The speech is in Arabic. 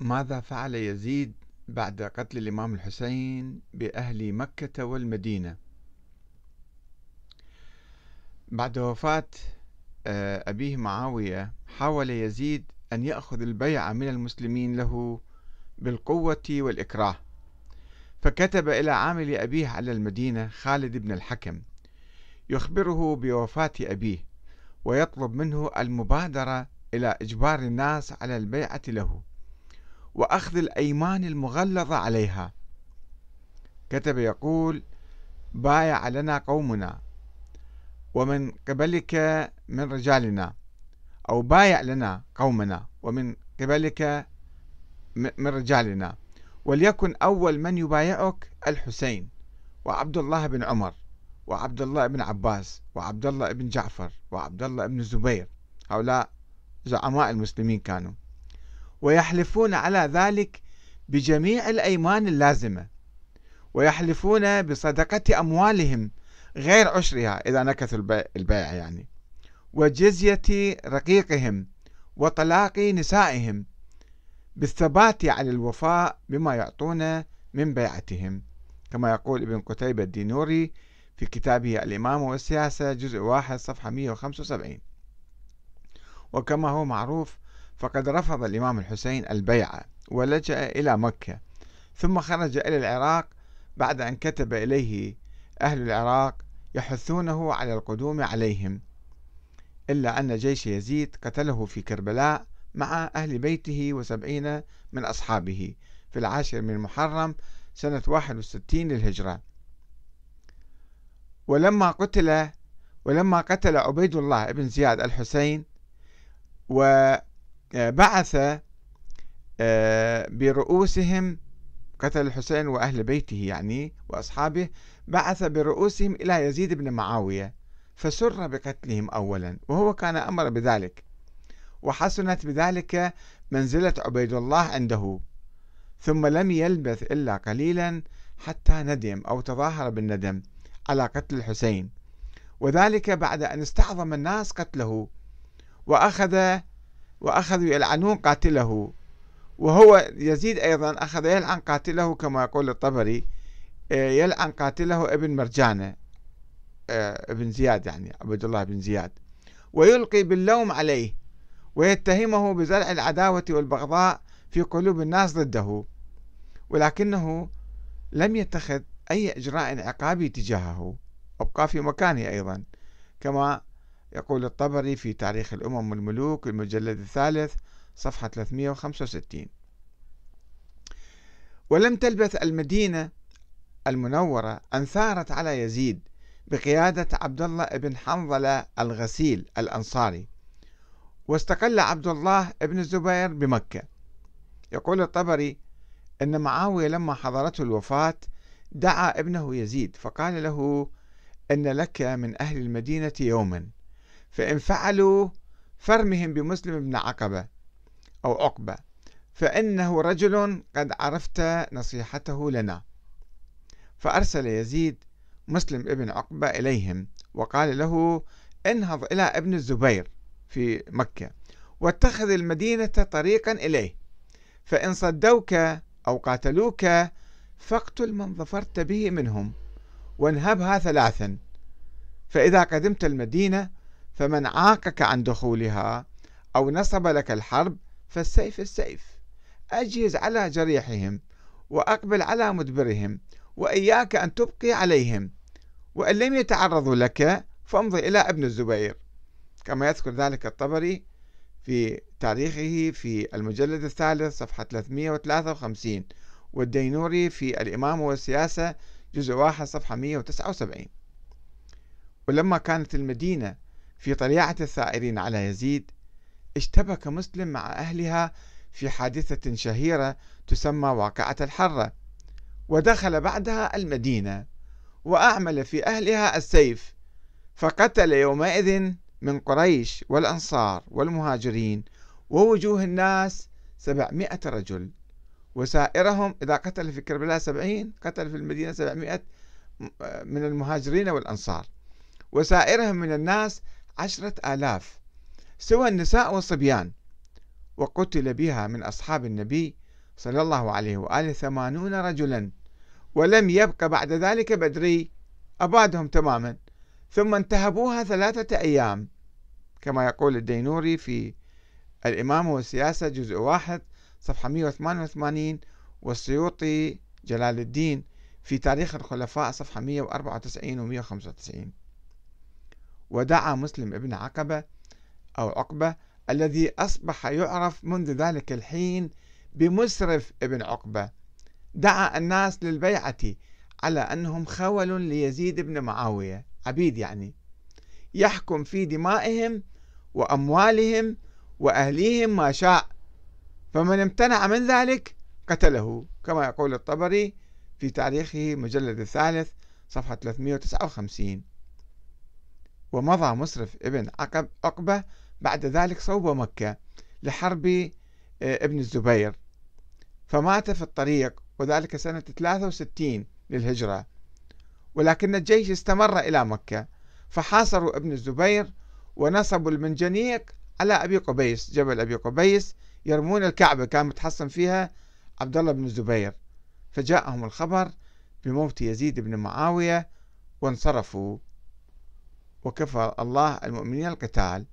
ماذا فعل يزيد بعد قتل الإمام الحسين بأهل مكة والمدينة؟ بعد وفاة آه، أبيه معاوية حاول يزيد أن يأخذ البيعة من المسلمين له بالقوة والإكراه. فكتب إلى عامل أبيه على المدينة خالد بن الحكم يخبره بوفاة أبيه ويطلب منه المبادرة إلى إجبار الناس على البيعة له. وأخذ الأيمان المغلظة عليها. كتب يقول بايع لنا قومنا ومن قبلك من رجالنا أو بايع لنا قومنا ومن قبلك من رجالنا. وليكن أول من يبايعك الحسين وعبد الله بن عمر وعبد الله بن عباس وعبد الله بن جعفر وعبد الله بن الزبير هؤلاء زعماء المسلمين كانوا. ويحلفون على ذلك بجميع الأيمان اللازمة ويحلفون بصدقة أموالهم غير عشرها إذا نكثوا البيع يعني وجزية رقيقهم وطلاق نسائهم بالثبات على الوفاء بما يعطون من بيعتهم. كما يقول ابن قتيبة الدينوري في كتابه الإمامة والسياسة جزء واحد صفحة 175 وكما هو معروف فقد رفض الإمام الحسين البيعة ولجأ إلى مكة ثم خرج إلى العراق بعد أن كتب إليه أهل العراق يحثونه على القدوم عليهم إلا أن جيش يزيد قتله في كربلاء مع أهل بيته وسبعين من أصحابه في العاشر من محرم سنة 61 للهجرة. ولما قتل ولما قتل عبيد الله بن زياد الحسين وبعث آه، برؤوسهم قتل الحسين وأهل بيته يعني وأصحابه بعث برؤوسهم إلى يزيد بن معاوية فسر بقتلهم أولا وهو كان أمر بذلك. وحسنت بذلك منزلة عبيد الله عنده. ثم لم يلبث إلا قليلا حتى ندم أو تظاهر بالندم على قتل الحسين. وذلك بعد أن استعظم الناس قتله وأخذ وأخذوا يلعنون قاتله. وهو يزيد أيضا أخذ يلعن قاتله كما يقول الطبري آه، يلعن قاتله ابن مرجانة آه، ابن زياد يعني عبد الله بن زياد. ويلقي باللوم عليه ويتهمه بزرع العداوة والبغضاء في قلوب الناس ضده. ولكنه لم يتخذ أي إجراء عقابي تجاهه. أبقى في مكانه أيضا كما يقول الطبري في تاريخ الأمم والملوك المجلد الثالث صفحة 365 ولم تلبث المدينة المنورة أن ثارت على يزيد بقيادة عبد الله بن حنظلة الغسيل الأنصاري واستقل عبد الله بن الزبير بمكة. يقول الطبري أن معاوية لما حضرته الوفاة دعا ابنه يزيد فقال له أن لك من أهل المدينة يوما. فإن فعلوا فرمهم بمسلم بن عقبة أو عقبة فإنه رجل قد عرفت نصيحته لنا. فأرسل يزيد مسلم ابن عقبة إليهم وقال له انهض إلى ابن الزبير في مكة واتخذ المدينة طريقا إليه. فإن صدوك أو قاتلوك فاقتل من ظفرت به منهم وانهبها ثلاثا. فإذا قدمت المدينة فمن عاقك عن دخولها أو نصب لك الحرب فالسيف السيف. أجهز على جريحهم وأقبل على مدبرهم وإياك أن تبقي عليهم. وإن لم يتعرضوا لك فامضي إلى ابن الزبير. كما يذكر ذلك الطبري في تاريخه في المجلد الثالث صفحة 353 والدينوري في الإمامة والسياسة جزء واحد صفحة 179 ولما كانت المدينة في طليعة الثائرين على يزيد اشتبك مسلم مع أهلها في حادثة شهيرة تسمى واقعة الحرة ودخل بعدها المدينة وأعمل في أهلها السيف فقتل يومئذ من قريش والأنصار والمهاجرين ووجوه الناس سبعمائة رجل وسائرهم إذا قتل في كربلاء سبعين قتل في المدينة سبعمائة من المهاجرين والأنصار وسائرهم من الناس عشرة آلاف سوى النساء والصبيان. وقتل بها من أصحاب النبي صلى الله عليه وآله ثمانون رجلا ولم يبق بعد ذلك بدري. أبادهم تماما ثم انتهبوها ثلاثة أيام. كما يقول الدينوري في الإمامة والسياسة جزء واحد صفحة 188 والسيوطي جلال الدين في تاريخ الخلفاء صفحة 194 و 195 ودعا مسلم ابن عقبة أو عقبة الذي أصبح يعرف منذ ذلك الحين بمسرف ابن عقبة. دعا الناس للبيعة على أنهم خول ليزيد بن معاوية عبيد يعني. يحكم في دمائهم وأموالهم وأهليهم ما شاء فمن امتنع من ذلك قتله كما يقول الطبري في تاريخه مجلد الثالث صفحة 359 ومضى مسرف ابن عقب عقبة بعد ذلك صوب مكة لحرب آه، ابن الزبير. فمات في الطريق وذلك سنة 63 للهجرة. ولكن الجيش استمر إلى مكة فحاصروا ابن الزبير ونصبوا المنجنيق على أبي قبيس جبل أبي قبيس يرمون الكعبة كان متحصن فيها عبد الله بن الزبير. فجاءهم الخبر بموت يزيد بن معاوية وانصرفوا. وكفى الله المؤمنين القتال.